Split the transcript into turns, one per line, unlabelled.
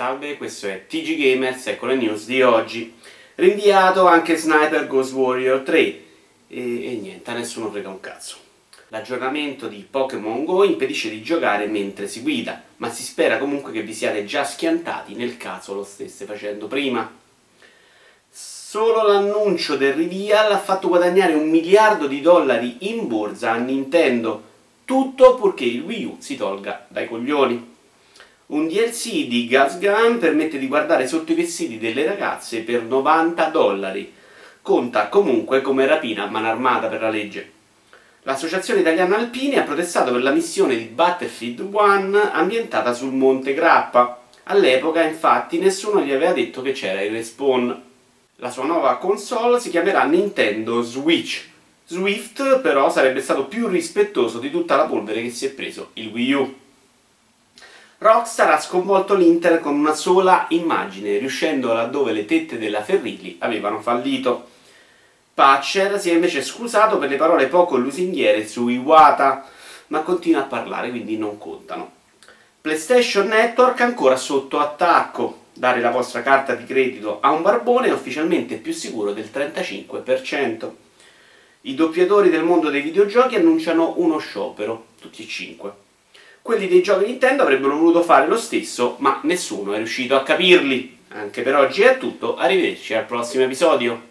Salve, questo è TG Gamers, ecco le news di oggi. Rinviato anche Sniper Ghost Warrior 3 e, e niente, nessuno frega un cazzo. L'aggiornamento di Pokémon Go impedisce di giocare mentre si guida, ma si spera comunque che vi siate già schiantati nel caso lo stesse facendo prima. Solo l'annuncio del reveal ha fatto guadagnare un miliardo di dollari in borsa a Nintendo, tutto purché il Wii U si tolga dai coglioni. Un DLC di Gas Gun permette di guardare sotto i vestiti delle ragazze per 90 dollari. Conta comunque come rapina a mano armata per la legge. L'Associazione Italiana Alpini ha protestato per la missione di Battlefield 1 ambientata sul Monte Grappa. All'epoca, infatti, nessuno gli aveva detto che c'era il respawn. La sua nuova console si chiamerà Nintendo Switch. Swift, però, sarebbe stato più rispettoso di tutta la polvere che si è preso il Wii U. Rockstar ha sconvolto l'Inter con una sola immagine, riuscendo laddove le tette della Ferrilli avevano fallito. Patcher si è invece scusato per le parole poco lusinghiere su Iwata, ma continua a parlare, quindi non contano. PlayStation Network ancora sotto attacco. Dare la vostra carta di credito a un barbone è ufficialmente più sicuro del 35%. I doppiatori del mondo dei videogiochi annunciano uno sciopero, tutti e cinque. Quelli dei giochi Nintendo avrebbero voluto fare lo stesso, ma nessuno è riuscito a capirli. Anche per oggi è tutto, arrivederci al prossimo episodio.